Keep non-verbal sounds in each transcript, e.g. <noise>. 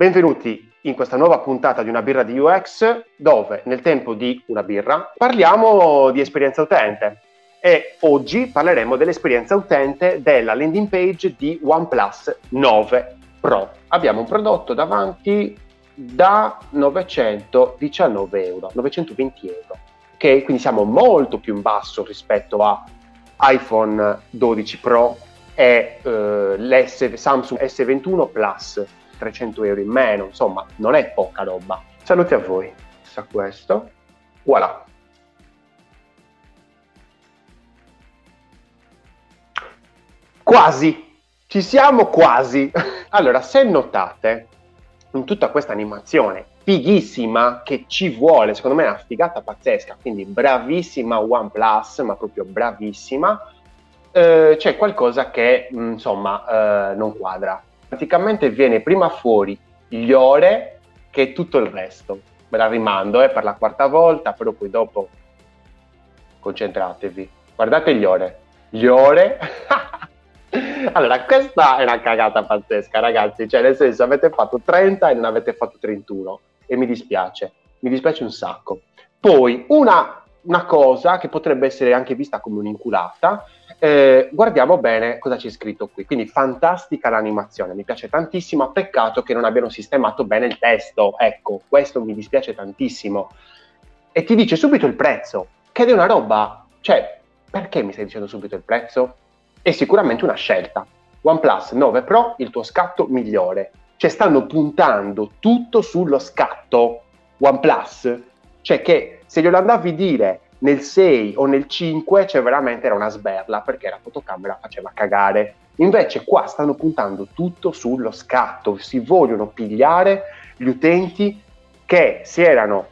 Benvenuti in questa nuova puntata di una birra di UX dove nel tempo di una birra parliamo di esperienza utente e oggi parleremo dell'esperienza utente della landing page di OnePlus 9 Pro. Abbiamo un prodotto davanti da 919 euro, 920 euro, ok? Quindi siamo molto più in basso rispetto a iPhone 12 Pro e eh, Samsung S21 Plus 300 euro in meno, insomma, non è poca roba. Saluti a voi. Sa questo. Voilà. Quasi, ci siamo quasi. <laughs> allora, se notate, in tutta questa animazione fighissima che ci vuole, secondo me è una figata pazzesca, quindi bravissima OnePlus, ma proprio bravissima, eh, c'è qualcosa che insomma eh, non quadra praticamente viene prima fuori gli ore che tutto il resto. Me la rimando eh, per la quarta volta, però poi dopo concentratevi. Guardate gli ore. Gli ore. <laughs> allora, questa è una cagata pazzesca, ragazzi. Cioè, nel senso, avete fatto 30 e non avete fatto 31. E mi dispiace. Mi dispiace un sacco. Poi, una, una cosa che potrebbe essere anche vista come un'inculata eh, guardiamo bene cosa c'è scritto qui. Quindi fantastica l'animazione, mi piace tantissimo. Peccato che non abbiano sistemato bene il testo. Ecco, questo mi dispiace tantissimo. E ti dice subito il prezzo, che è una roba. Cioè, perché mi stai dicendo subito il prezzo? È sicuramente una scelta. OnePlus 9 Pro, il tuo scatto migliore. Cioè, stanno puntando tutto sullo scatto OnePlus. Cioè, che se glielo andavi a dire nel 6 o nel 5 cioè veramente era una sberla perché la fotocamera faceva cagare. Invece qua stanno puntando tutto sullo scatto, si vogliono pigliare gli utenti che si erano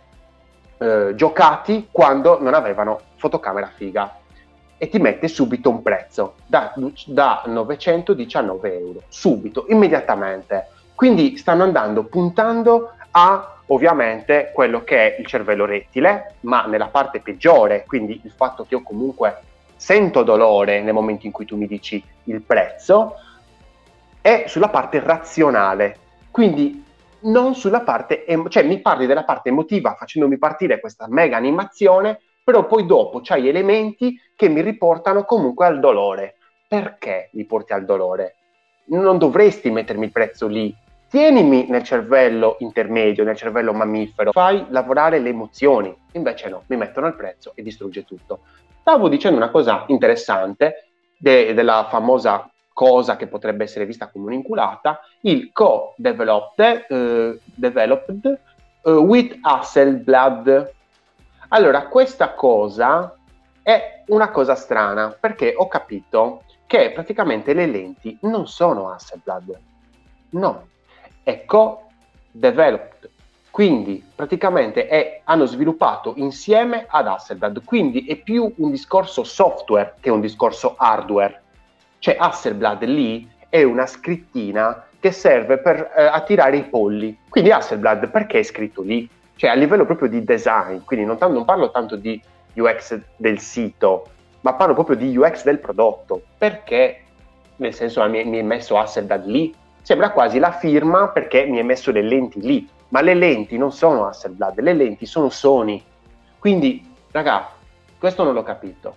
eh, giocati quando non avevano fotocamera figa e ti mette subito un prezzo da, da 919 euro, subito, immediatamente. Quindi stanno andando puntando a ovviamente quello che è il cervello rettile, ma nella parte peggiore, quindi il fatto che io comunque sento dolore nel momento in cui tu mi dici il prezzo, è sulla parte razionale, quindi non sulla parte, em- cioè mi parli della parte emotiva facendomi partire questa mega animazione, però poi dopo c'hai elementi che mi riportano comunque al dolore. Perché mi porti al dolore? Non dovresti mettermi il prezzo lì, tienimi nel cervello intermedio, nel cervello mammifero, fai lavorare le emozioni. Invece no, mi mettono al prezzo e distrugge tutto. Stavo dicendo una cosa interessante de- della famosa cosa che potrebbe essere vista come un'inculata, il co-developed uh, developed, uh, with Hasselblad. Allora, questa cosa è una cosa strana perché ho capito che praticamente le lenti non sono Hasselblad. No, è co-developed, quindi praticamente è, hanno sviluppato insieme ad Hasselblad, quindi è più un discorso software che un discorso hardware. Cioè Hasselblad lì è una scrittina che serve per eh, attirare i polli. Quindi Hasselblad perché è scritto lì? Cioè a livello proprio di design, quindi non, t- non parlo tanto di UX del sito, ma parlo proprio di UX del prodotto. Perché? Nel senso mi, mi è messo Hasselblad lì sembra quasi la firma perché mi hai messo le lenti lì, ma le lenti non sono Hasselblad, le lenti sono Sony. Quindi, raga, questo non l'ho capito.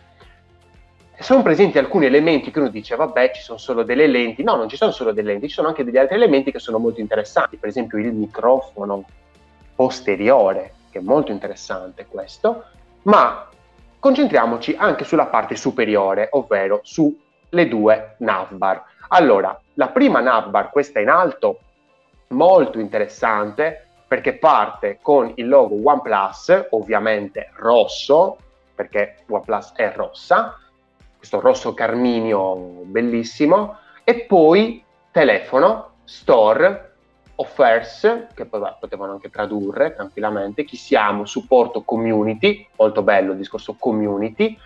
Sono presenti alcuni elementi che uno dice, vabbè, ci sono solo delle lenti. No, non ci sono solo delle lenti, ci sono anche degli altri elementi che sono molto interessanti. Per esempio il microfono posteriore, che è molto interessante questo, ma concentriamoci anche sulla parte superiore, ovvero sulle due navbar. Allora, la prima navbar, questa in alto, molto interessante perché parte con il logo OnePlus, ovviamente rosso, perché OnePlus è rossa, questo rosso carminio bellissimo, e poi telefono, store, offers, che poi potevano anche tradurre tranquillamente, chi siamo, supporto community, molto bello il discorso community,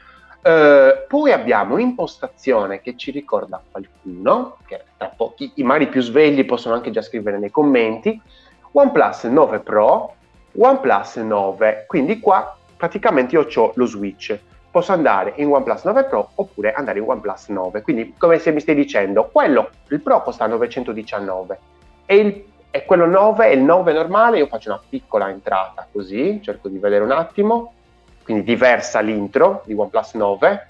Uh, poi abbiamo un'impostazione che ci ricorda qualcuno, che tra pochi, i mari più svegli possono anche già scrivere nei commenti, OnePlus 9 Pro, OnePlus 9, quindi qua praticamente io ho lo switch, posso andare in OnePlus 9 Pro oppure andare in OnePlus 9, quindi come se mi stai dicendo, quello, il Pro costa 919 e il, e quello 9 è il 9 normale, io faccio una piccola entrata così, cerco di vedere un attimo, quindi diversa l'intro di OnePlus 9.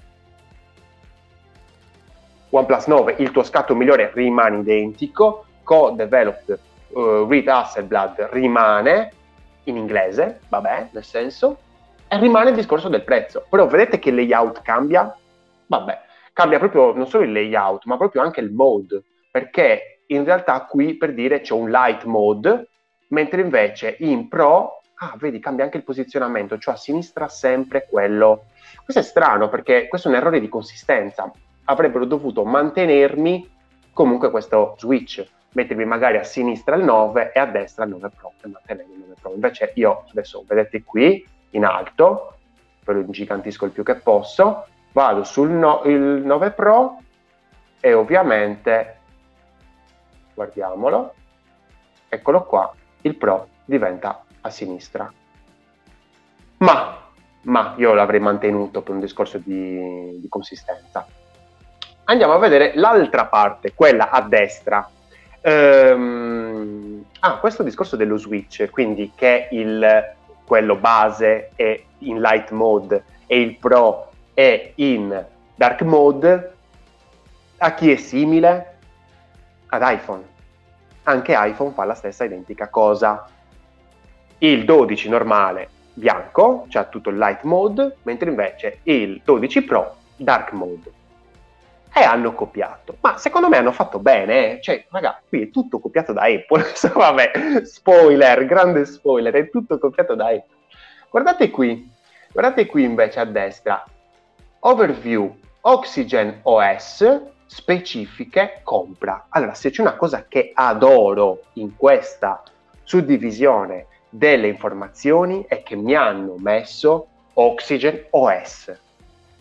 OnePlus 9, il tuo scatto migliore rimane identico, co-developed uh, with Hasselblad rimane in inglese, vabbè, nel senso, e rimane il discorso del prezzo. Però vedete che il layout cambia? Vabbè, cambia proprio non solo il layout, ma proprio anche il mode, perché in realtà qui per dire c'è un light mode, mentre invece in Pro, ah, vedi, cambia anche il posizionamento, cioè a sinistra sempre quello. Questo è strano perché questo è un errore di consistenza. Avrebbero dovuto mantenermi comunque questo switch, mettermi magari a sinistra il 9 e a destra il 9 Pro e mantenere il 9 Pro. Invece io adesso vedete qui in alto, ve lo ingigantisco il più che posso, vado sul no, 9 Pro e ovviamente guardiamolo, eccolo qua, il Pro diventa a sinistra. Ma, ma io l'avrei mantenuto per un discorso di, di consistenza. Andiamo a vedere l'altra parte, quella a destra. Ehm, ah, questo discorso dello switch, quindi che il, quello base è in light mode e il Pro è in dark mode, a chi è simile? ad iPhone. Anche iPhone fa la stessa identica cosa. Il 12 normale bianco, cioè tutto il light mode, mentre invece il 12 Pro dark mode. E hanno copiato. Ma secondo me hanno fatto bene, eh? cioè, raga, qui è tutto copiato da Apple. <laughs> Vabbè, spoiler, grande spoiler, è tutto copiato da Apple. Guardate qui, guardate qui invece a destra, overview Oxygen OS, specifiche compra. Allora, se c'è una cosa che adoro in questa suddivisione delle informazioni è che mi hanno messo Oxygen OS.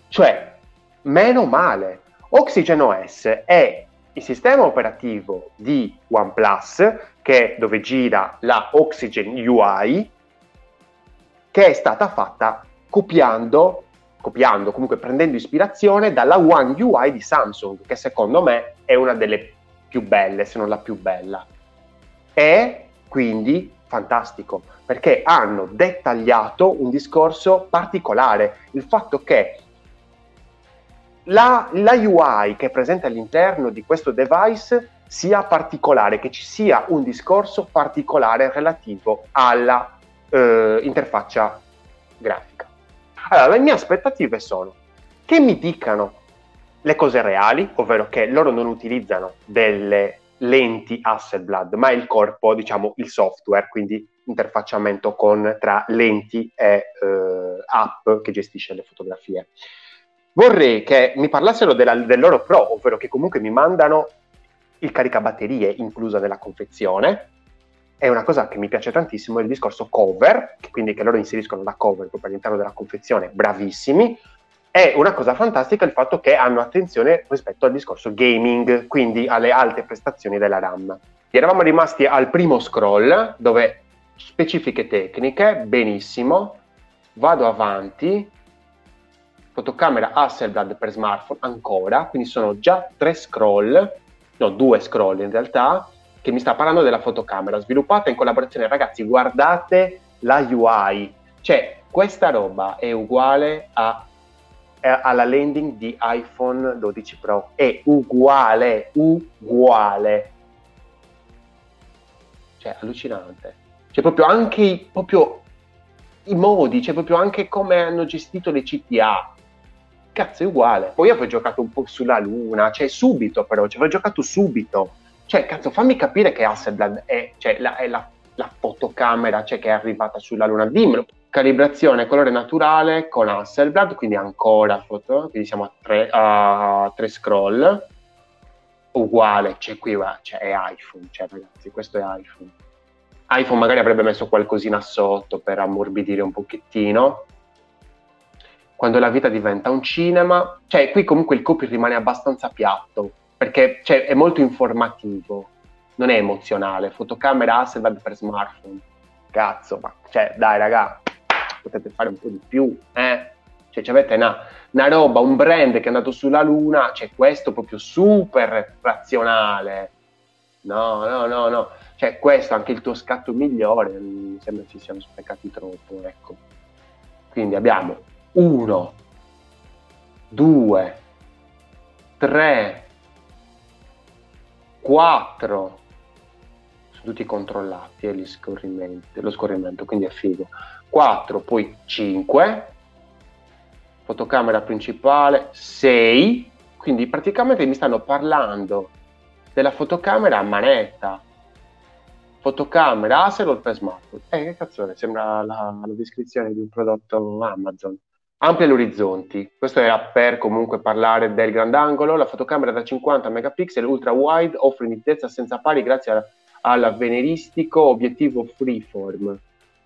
Cioè, meno male. Oxygen OS è il sistema operativo di OnePlus, che è dove gira la Oxygen UI, che è stata fatta copiando copiando, comunque prendendo ispirazione dalla One UI di Samsung, che secondo me è una delle più belle, se non la più bella. E quindi fantastico, perché hanno dettagliato un discorso particolare, il fatto che la, la UI che è presente all'interno di questo device sia particolare, che ci sia un discorso particolare relativo alla eh, interfaccia grafica. Allora, le mie aspettative sono che mi dicano le cose reali, ovvero che loro non utilizzano delle lenti Hasselblad, ma il corpo, diciamo, il software, quindi interfacciamento con, tra lenti e eh, app che gestisce le fotografie. Vorrei che mi parlassero della, del loro pro, ovvero che comunque mi mandano il caricabatterie inclusa nella confezione, è una cosa che mi piace tantissimo, il discorso cover, quindi che loro inseriscono la cover proprio all'interno della confezione, bravissimi. È una cosa fantastica il fatto che hanno attenzione rispetto al discorso gaming, quindi alle alte prestazioni della RAM. Eravamo rimasti al primo scroll, dove specifiche tecniche, benissimo, vado avanti, fotocamera Hasselblad per smartphone ancora, quindi sono già tre scroll, no due scroll in realtà, che mi sta parlando della fotocamera, sviluppata in collaborazione, ragazzi, guardate la UI, cioè questa roba è uguale a, alla landing di iPhone 12 Pro, è uguale, uguale, cioè allucinante, cioè proprio anche proprio i modi, cioè proprio anche come hanno gestito le CTA, cazzo è uguale. Poi ho giocato un po' sulla luna, cioè subito però, cioè ho giocato subito cioè, cazzo, fammi capire che Hasselblad è, cioè, la, è la, la, fotocamera cioè, che è arrivata sulla Luna. Dimmelo. Calibrazione colore naturale con Hasselblad, quindi ancora foto, quindi siamo a tre, a tre scroll. Uguale, cioè qui cioè, è iPhone, cioè ragazzi, questo è iPhone. iPhone magari avrebbe messo qualcosina sotto per ammorbidire un pochettino. Quando la vita diventa un cinema, cioè qui comunque il copy rimane abbastanza piatto, perché cioè, è molto informativo, non è emozionale. Fotocamera Hasselblad per smartphone. Cazzo, ma cioè, dai, raga, potete fare un po' di più, eh? Cioè, avete una, una, roba, un brand che è andato sulla Luna, c'è cioè questo proprio super razionale. No, no, no, no. Cioè, questo anche il tuo scatto migliore, mi sembra ci siamo sprecati troppo, ecco. Quindi abbiamo 1, 2, 3, 4, sono tutti controllati eh, lo scorrimento, quindi è figo. 4, poi 5, fotocamera principale, 6, quindi praticamente mi stanno parlando della fotocamera a manetta. Fotocamera Hasselblad per smartphone. Eh, che cazzo è? Sembra la, la descrizione di un prodotto Amazon. Amplia gli orizzonti. Questo era per comunque parlare del grandangolo. La fotocamera da 50 megapixel ultra wide offre nitidezza senza pari grazie all'avveniristico obiettivo freeform.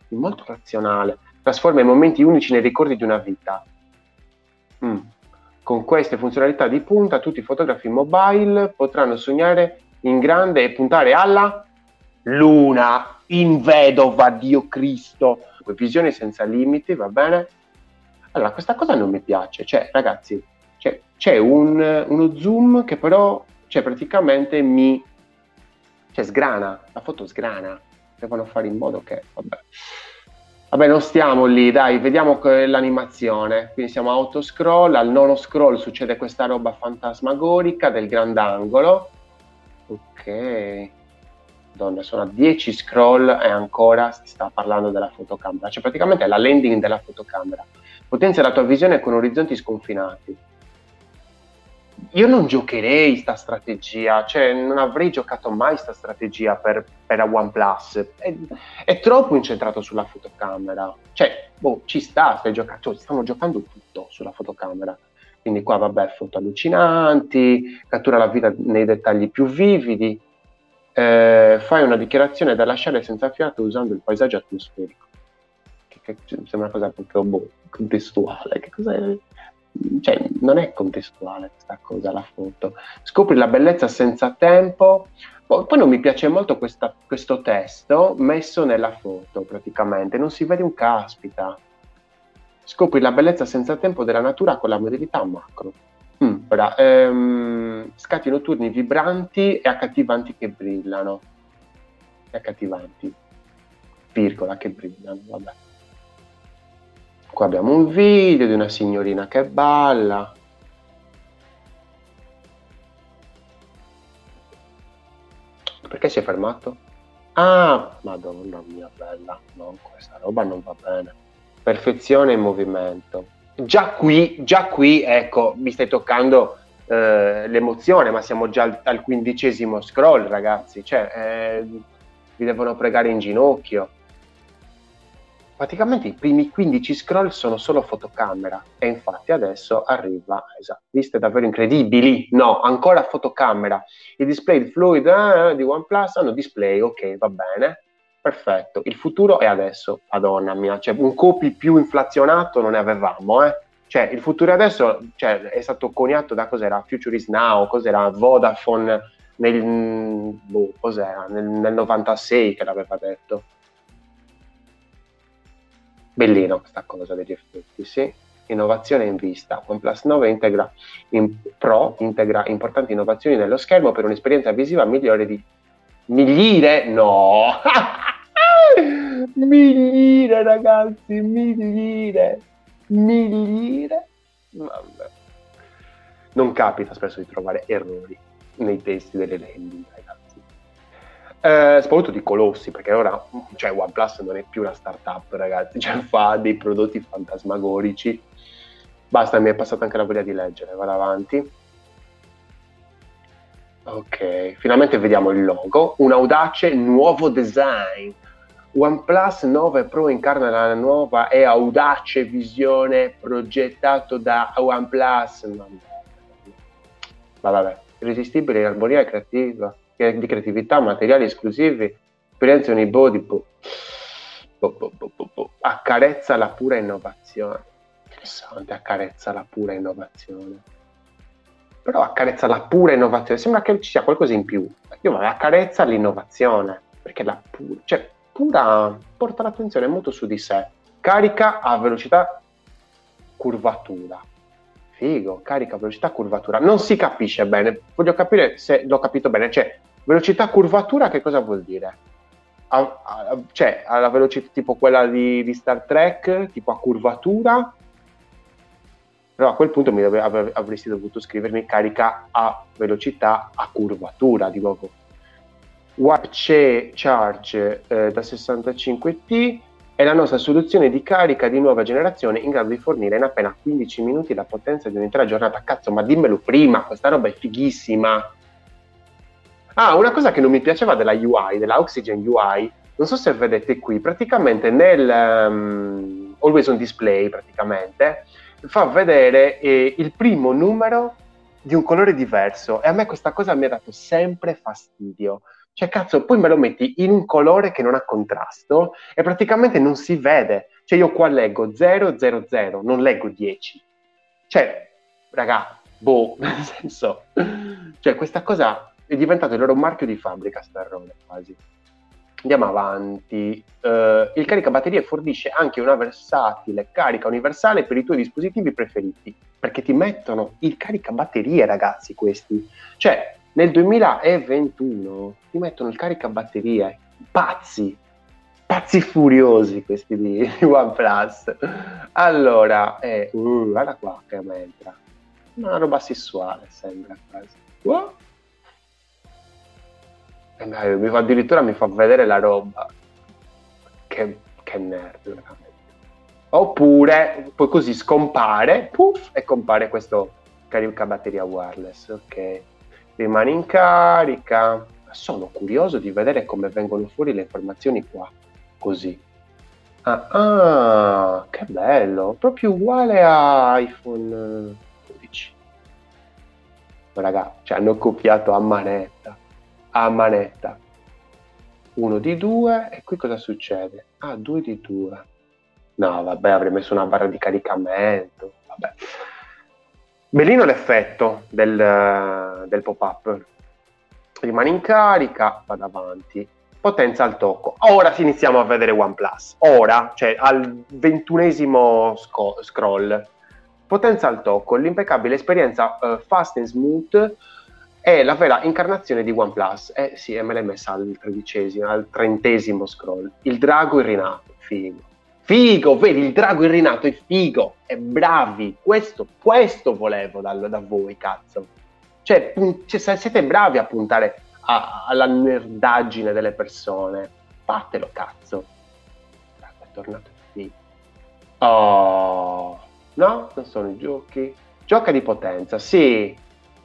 Molto razionale. Trasforma i momenti unici nei ricordi di una vita. Mm. Con queste funzionalità di punta, tutti i fotografi mobile potranno sognare in grande e puntare alla luna, in vedova, Dio Cristo. Visione senza limiti, va bene? Allora, questa cosa non mi piace. Cioè, ragazzi, cioè, c'è un, uno zoom che però, cioè, praticamente mi... Cioè, sgrana, la foto sgrana. Devono fare in modo che... Vabbè. Vabbè, non stiamo lì, dai, vediamo l'animazione. Quindi siamo autoscroll, al nono scroll succede questa roba fantasmagorica del grandangolo. Ok. Donne, sono a 10 scroll e ancora si sta parlando della fotocamera. Cioè praticamente è la landing della fotocamera. Potenzia la tua visione con orizzonti sconfinati io non giocherei sta strategia, cioè non avrei giocato mai sta strategia per, per la OnePlus. È, è, troppo incentrato sulla fotocamera. Cioè, boh, ci sta, stai giocando, cioè, stanno giocando tutto sulla fotocamera. Quindi qua, vabbè, foto allucinanti, cattura la vita nei dettagli più vividi, eh, fai una dichiarazione da lasciare senza fiato usando il paesaggio atmosferico. Che, che sembra una cosa proprio boh, contestuale. Che cos'è? Cioè, non è contestuale questa cosa, la foto. Scopri la bellezza senza tempo. Poi, non mi piace molto questa, questo testo messo nella foto, praticamente. Non si vede un caspita. Scopri la bellezza senza tempo della natura con la modalità macro. Mm, ora, ehm, scatti notturni vibranti e accattivanti che brillano. E accattivanti. Virgola che brillano, vabbè. Qua abbiamo un video di una signorina che balla. Perché si è fermato? Ah, madonna mia bella, no, questa roba non va bene. Perfezione in movimento. Già qui, già qui, ecco, mi stai toccando eh, l'emozione, ma siamo già al, al, quindicesimo scroll, ragazzi. Cioè, eh, vi devono pregare in ginocchio praticamente i primi 15 scroll sono solo fotocamera e infatti adesso arriva, esatto, viste davvero incredibili, no, ancora fotocamera, i display fluid eh, di OnePlus hanno display, ok, va bene, perfetto, il futuro è adesso, madonna mia, cioè un copy più inflazionato non ne avevamo, eh. Cioè, il futuro adesso cioè, è stato coniato da cos'era? Future is Now, cos'era? Vodafone nel, boh, cos'era? nel, nel 96 che l'aveva detto bellino questa cosa degli effetti, sì. Innovazione in vista. OnePlus 9 integra in Pro integra importanti innovazioni nello schermo per un'esperienza visiva migliore di migliore, no! <laughs> migliore ragazzi, migliore, migliore. Non capita spesso di trovare errori nei testi delle landing. Eh, soprattutto di colossi, perché ora cioè, OnePlus non è più una startup, ragazzi, cioè, fa dei prodotti fantasmagorici. Basta, mi è passata anche la voglia di leggere, vado avanti. Ok, finalmente vediamo il logo, un audace nuovo design. OnePlus 9 Pro incarna la nuova e audace visione progettato da OnePlus. Ma vabbè, irresistibile, armonia creativa di creatività, materiali esclusivi, esperienze unibody, boh. Boh, boh, boh, boh, boh. accarezza la pura innovazione. Interessante, accarezza la pura innovazione. Però accarezza la pura innovazione, sembra che ci sia qualcosa in più. Io ma accarezza l'innovazione, perché la pura, cioè, pura porta l'attenzione molto su di sé. Carica a velocità curvatura figo, carica, velocità, curvatura. Non si capisce bene, voglio capire se l'ho capito bene, cioè Velocità curvatura che cosa vuol dire? A, a, cioè, alla velocità tipo quella di, di, Star Trek, tipo a curvatura, però a quel punto mi dove, avresti dovuto scrivermi carica a velocità a curvatura, dico Warp Charge eh, da 65T è la nostra soluzione di carica di nuova generazione in grado di fornire in appena 15 minuti la potenza di un'intera giornata. Cazzo, ma dimmelo prima, questa roba è fighissima. Ah, una cosa che non mi piaceva della UI, della Oxygen UI, non so se vedete qui, praticamente nel um, Always on Display, praticamente, fa vedere eh, il primo numero di un colore diverso e a me questa cosa mi ha dato sempre fastidio cioè, cazzo, poi me lo metti in un colore che non ha contrasto e praticamente non si vede. Cioè, io qua leggo 000, non leggo 10. Cioè, raga, boh, <laughs> nel senso... Cioè, questa cosa è diventato il loro marchio di fabbrica, sta errore, quasi. Andiamo avanti. Uh, il caricabatterie fornisce anche una versatile carica universale per i tuoi dispositivi preferiti, perché ti mettono il caricabatterie, ragazzi, questi. Cioè, nel 2021 ti mettono il caricabatterie, pazzi, pazzi furiosi questi di, di OnePlus. Allora, eh, uh, guarda qua che entra. Una roba sessuale sembra quasi. Uh. Eh, mi fa, addirittura mi fa vedere la roba. Che, che nerd, veramente. Oppure poi così scompare, puff, e compare questo caricabatteria wireless, ok rimane in carica. Sono curioso di vedere come vengono fuori le informazioni qua, così. Ah, ah che bello, proprio uguale a iPhone 12. Raga, ci hanno copiato a manetta, a manetta. Uno di due, e qui cosa succede? Ah, due di due. No, vabbè, avrei messo una barra di caricamento. Vabbè. Bellino l'effetto del, del pop-up. Rimane in carica, vado avanti. Potenza al tocco. Ora iniziamo a vedere OnePlus. Ora, cioè al ventunesimo sco- scroll. Potenza al tocco, l'impeccabile esperienza uh, fast and smooth è la vera incarnazione di OnePlus. Eh sì, me l'hai messa al tredicesimo, al trentesimo scroll. Il drago irrinato, figo Figo, vedi, il drago irrinato è figo, è bravi, questo, questo volevo da, da voi, cazzo. Cioè, pun- cioè, siete bravi a puntare a- alla nerdaggine delle persone, fatelo, cazzo. È tornato qui. Oh, no, non sono i giochi. Gioca di potenza, sì,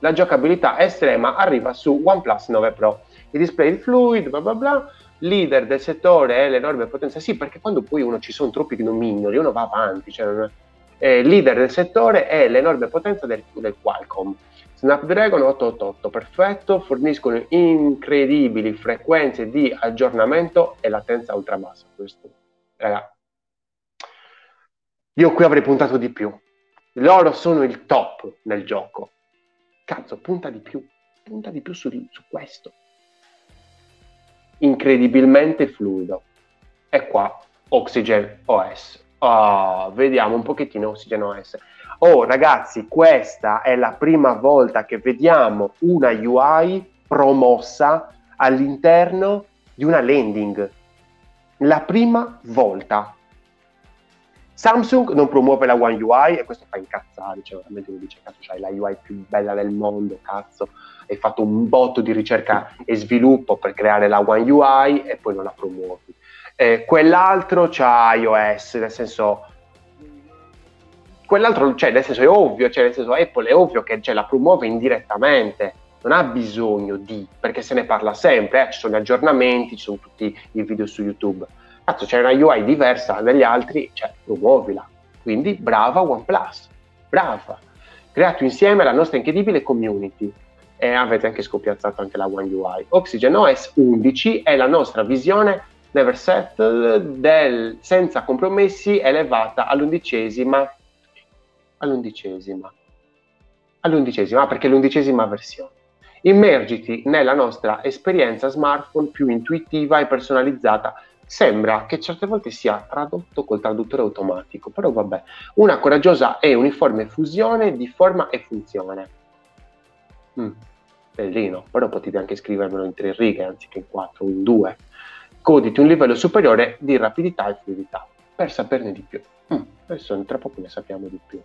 la giocabilità estrema arriva su OnePlus 9 Pro. Il display fluid, bla bla bla leader del settore è l'enorme potenza, sì, perché quando poi uno ci sono troppi nomignoli, uno va avanti, cioè, eh, leader del settore è l'enorme potenza del, del Qualcomm. Snapdragon 888, perfetto, forniscono incredibili frequenze di aggiornamento e latenza ultra bassa. Questo, raga, io qui avrei puntato di più. Loro sono il top nel gioco. Cazzo, punta di più, punta di più su, su questo incredibilmente fluido. E qua Oxygen OS. Oh, vediamo un pochettino Oxygen OS. Oh ragazzi, questa è la prima volta che vediamo una UI promossa all'interno di una landing. La prima volta. Samsung non promuove la One UI e questo fa incazzare, cioè veramente mi dice cazzo c'hai la UI più bella del mondo, cazzo, hai fatto un botto di ricerca e sviluppo per creare la One UI e poi non la promuovi. Eh, quell'altro c'ha iOS, nel senso quell'altro, cioè nel senso è ovvio, cioè nel senso Apple è ovvio che cioè, la promuove indirettamente, non ha bisogno di, perché se ne parla sempre, eh, ci sono gli aggiornamenti, ci sono tutti i video su YouTube Cazzo, c'è una UI diversa dagli altri, cioè promuovila. Quindi brava OnePlus, brava. Creato insieme la nostra incredibile community e avete anche scopiazzato anche la One UI. Oxygen OS 11 è la nostra visione never settled del senza compromessi elevata all'undicesima all'undicesima all'undicesima perché è l'undicesima versione immergiti nella nostra esperienza smartphone più intuitiva e personalizzata sembra che certe volte sia tradotto col traduttore automatico, però vabbè, una coraggiosa e uniforme fusione di forma e funzione. Mm. bellino, però potevi anche scrivermelo in tre righe anziché in quattro o in due. Goditi un livello superiore di rapidità e fluidità, per saperne di più. Mm, adesso tra poco ne sappiamo di più.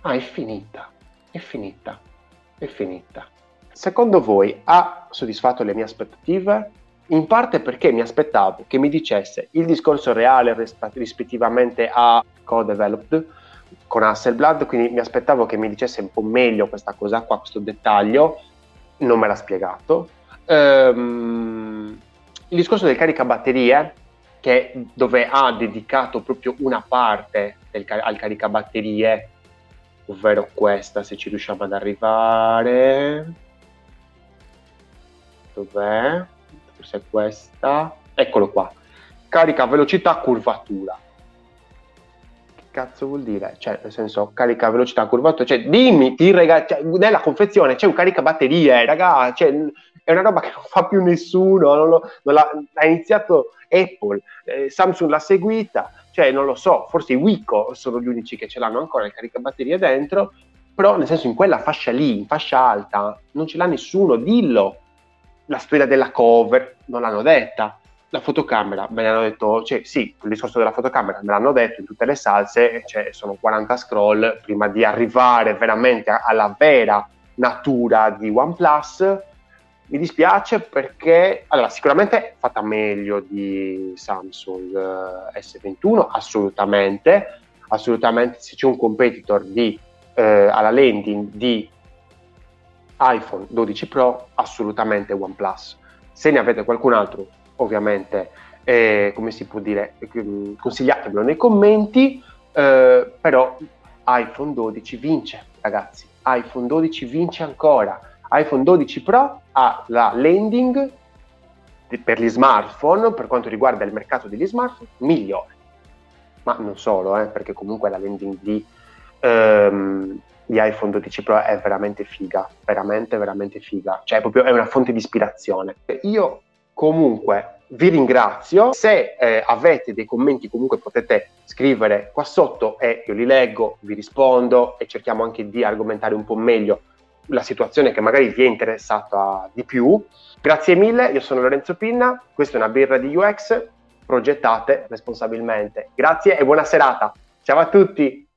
Ah, è finita, è finita, è finita. Secondo voi ha soddisfatto le mie aspettative? In parte perché mi aspettavo che mi dicesse il discorso reale rispettivamente a co-developed con Hasselblad, quindi mi aspettavo che mi dicesse un po' meglio questa cosa qua, questo dettaglio, non me l'ha spiegato. Ehm, il discorso del caricabatterie, che dove ha dedicato proprio una parte del, al caricabatterie, ovvero questa, se ci riusciamo ad arrivare. Dov'è? Forse è questa. Eccolo qua. Carica velocità curvatura cazzo vuol dire? Cioè, nel senso, carica velocità curvatura, cioè, dimmi, ti rega- cioè, nella confezione c'è un carica batterie, raga, cioè, è una roba che non fa più nessuno, non lo, non l'ha, ha iniziato Apple, eh, Samsung l'ha seguita, cioè, non lo so, forse i Wico sono gli unici che ce l'hanno ancora il caricabatterie dentro, però nel senso in quella fascia lì, in fascia alta, non ce l'ha nessuno, dillo. La storia della cover non l'hanno detta la fotocamera, me l'hanno detto, cioè sì, il discorso della fotocamera me l'hanno detto in tutte le salse, cioè sono 40 scroll prima di arrivare veramente alla vera natura di OnePlus. Mi dispiace perché, allora, sicuramente è fatta meglio di Samsung eh, S21, assolutamente, assolutamente se c'è un competitor di, eh, alla landing di iPhone 12 Pro, assolutamente OnePlus. Se ne avete qualcun altro ovviamente, eh, come si può dire, eh, consigliatemelo nei commenti, eh, però iPhone 12 vince, ragazzi, iPhone 12 vince ancora, iPhone 12 Pro ha la landing per gli smartphone, per quanto riguarda il mercato degli smartphone, migliore. Ma non solo, eh, perché comunque la landing di, ehm, di, iPhone 12 Pro è veramente figa, veramente, veramente figa. Cioè, proprio è una fonte di ispirazione. Io Comunque vi ringrazio, se eh, avete dei commenti comunque potete scrivere qua sotto e io li leggo, vi rispondo e cerchiamo anche di argomentare un po' meglio la situazione che magari vi è interessata di più. Grazie mille, io sono Lorenzo Pinna, questa è una birra di UX, progettate responsabilmente. Grazie e buona serata. Ciao a tutti!